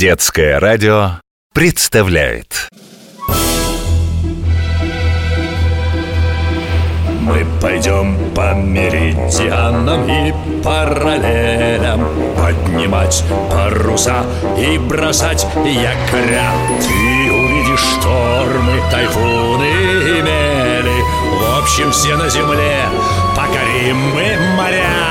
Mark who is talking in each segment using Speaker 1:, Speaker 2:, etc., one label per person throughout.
Speaker 1: Детское радио представляет.
Speaker 2: Мы пойдем по меридианам и параллелям. Поднимать паруса и бросать якоря Ты увидишь штормы, тайфуны и мели. В общем, все на земле покорим мы моря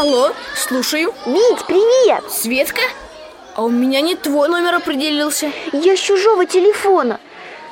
Speaker 3: Алло, слушаю.
Speaker 4: Вить, привет!
Speaker 3: Светка? А у меня не твой номер определился.
Speaker 4: Я с чужого телефона.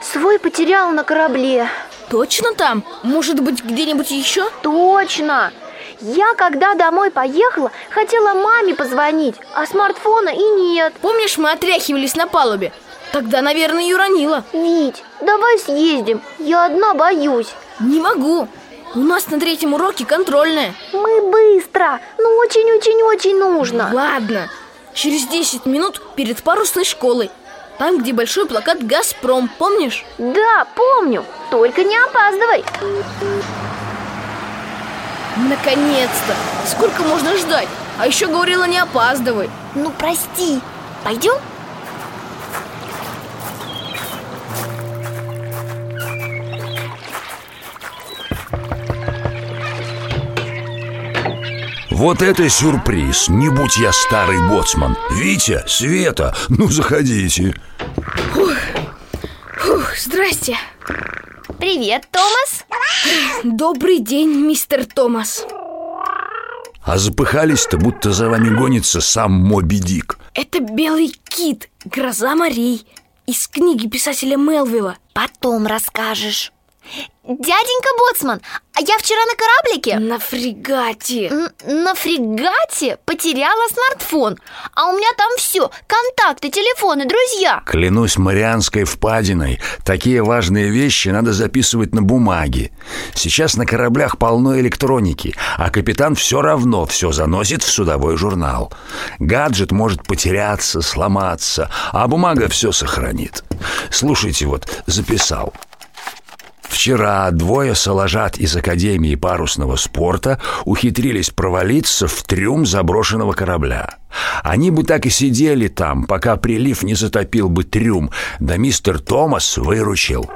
Speaker 4: Свой потеряла на корабле.
Speaker 3: Точно там? Может быть, где-нибудь еще?
Speaker 4: Точно! Я, когда домой поехала, хотела маме позвонить, а смартфона и нет.
Speaker 3: Помнишь, мы отряхивались на палубе? Тогда, наверное, и уронила.
Speaker 4: Вить, давай съездим. Я одна боюсь.
Speaker 3: Не могу. У нас на третьем уроке контрольная.
Speaker 4: Мы быстро. Ну, очень-очень-очень нужно.
Speaker 3: Ладно. Через 10 минут перед парусной школой. Там, где большой плакат «Газпром», помнишь?
Speaker 4: Да, помню. Только не опаздывай.
Speaker 3: Наконец-то! Сколько можно ждать? А еще говорила не опаздывай.
Speaker 4: Ну, прости. Пойдем?
Speaker 2: Вот это сюрприз! Не будь я старый боцман Витя, Света, ну заходите
Speaker 3: Фух, здрасте.
Speaker 4: Привет, Томас.
Speaker 3: Добрый день, мистер Томас.
Speaker 2: А запыхались-то, будто за вами гонится сам Моби Дик
Speaker 3: Это белый кит, гроза морей. Из книги писателя Мелвилла.
Speaker 4: Потом расскажешь. Дяденька Боцман, а я вчера на кораблике.
Speaker 3: На фрегате.
Speaker 4: н- на фрегате потеряла смартфон А у меня там все, контакты, телефоны, друзья.
Speaker 2: Клянусь Марианской впадиной Такие важные вещи надо записывать на бумаге. Сейчас на кораблях полно электроники А капитан все равно все заносит в судовой журнал. Гаджет может потеряться, сломаться А бумага все сохранит. Слушайте, вот, записал Вчера двое соложат из Академии парусного спорта ухитрились провалиться в трюм заброшенного корабля. Они бы так и сидели там, пока прилив не затопил бы трюм, да мистер Томас выручил.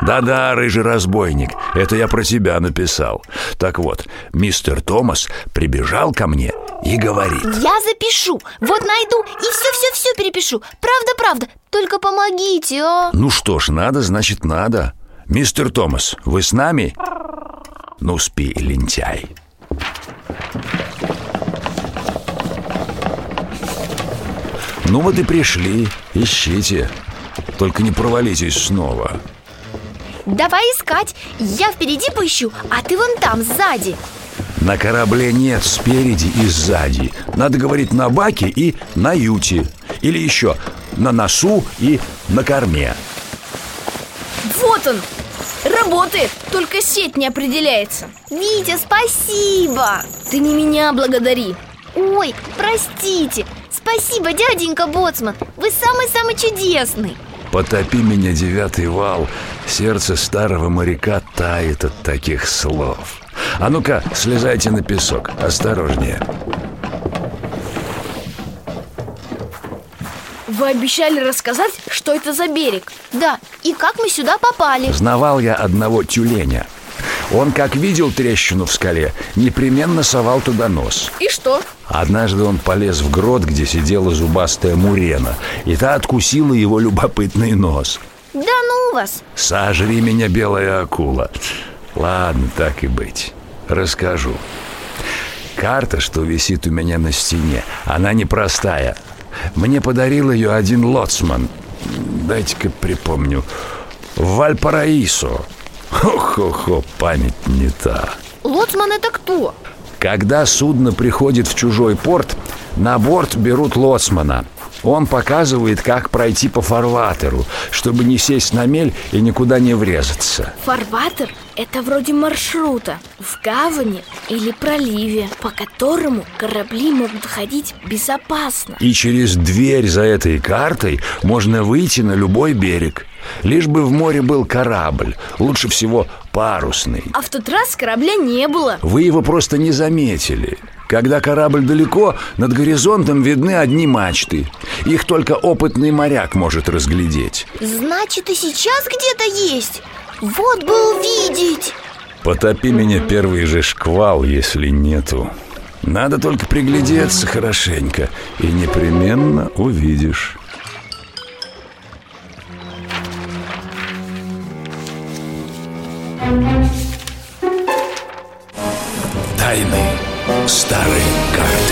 Speaker 2: Да-да, рыжий разбойник, это я про тебя написал. Так вот, мистер Томас прибежал ко мне и говорит.
Speaker 4: Я запишу, вот найду и все-все-все перепишу Правда-правда, только помогите, а
Speaker 2: Ну что ж, надо, значит надо. Мистер Томас, вы с нами? Ну, спи, лентяй. Ну вот и пришли, ищите. Только не провалитесь снова.
Speaker 4: Давай искать, я впереди поищу, а ты вон там, сзади
Speaker 2: На корабле нет спереди и сзади. Надо говорить на баке и на юте. Или еще на носу и на корме.
Speaker 3: Вот он! Работает, только сеть не определяется.
Speaker 4: Витя, спасибо.
Speaker 3: Ты не меня благодари.
Speaker 4: Ой, простите. Спасибо, дяденька Боцман. Вы самый-самый чудесный.
Speaker 2: Потопи меня, девятый вал. Сердце старого моряка тает от таких слов. А ну-ка, слезайте на песок. Осторожнее
Speaker 3: Вы обещали рассказать, что это за берег.
Speaker 4: Да, и как мы сюда попали?
Speaker 2: Знавал я одного тюленя. Он, как видел трещину в скале Непременно совал туда нос.
Speaker 3: И что?
Speaker 2: Однажды он полез в грот, где сидела зубастая мурена И та откусила его любопытный нос.
Speaker 4: Да ну вас.
Speaker 2: Сожри меня, белая акула. Ладно, так и быть. Расскажу. Карта, что висит у меня на стене Она непростая Мне подарил ее один лоцман Дайте-ка припомню В Вальпараисо Хо-хо-хо, память не та
Speaker 4: Лоцман это кто?
Speaker 2: Когда судно приходит в чужой порт, на борт берут лоцмана. Он показывает, как пройти по фарватеру, чтобы не сесть на мель и никуда не врезаться.
Speaker 3: Фарватер – это вроде маршрута в гавани или проливе, по которому корабли могут ходить безопасно.
Speaker 2: И через дверь за этой картой можно выйти на любой берег. Лишь бы в море был корабль, лучше всего парусный.
Speaker 3: А в тот раз корабля не было.
Speaker 2: Вы его просто не заметили. Когда корабль далеко, над горизонтом видны одни мачты. Их только опытный моряк может разглядеть.
Speaker 4: Значит, и сейчас где-то есть. Вот бы увидеть.
Speaker 2: Потопи меня первый же шквал, если нету. Надо только приглядеться хорошенько, и непременно увидишь. Старой карты.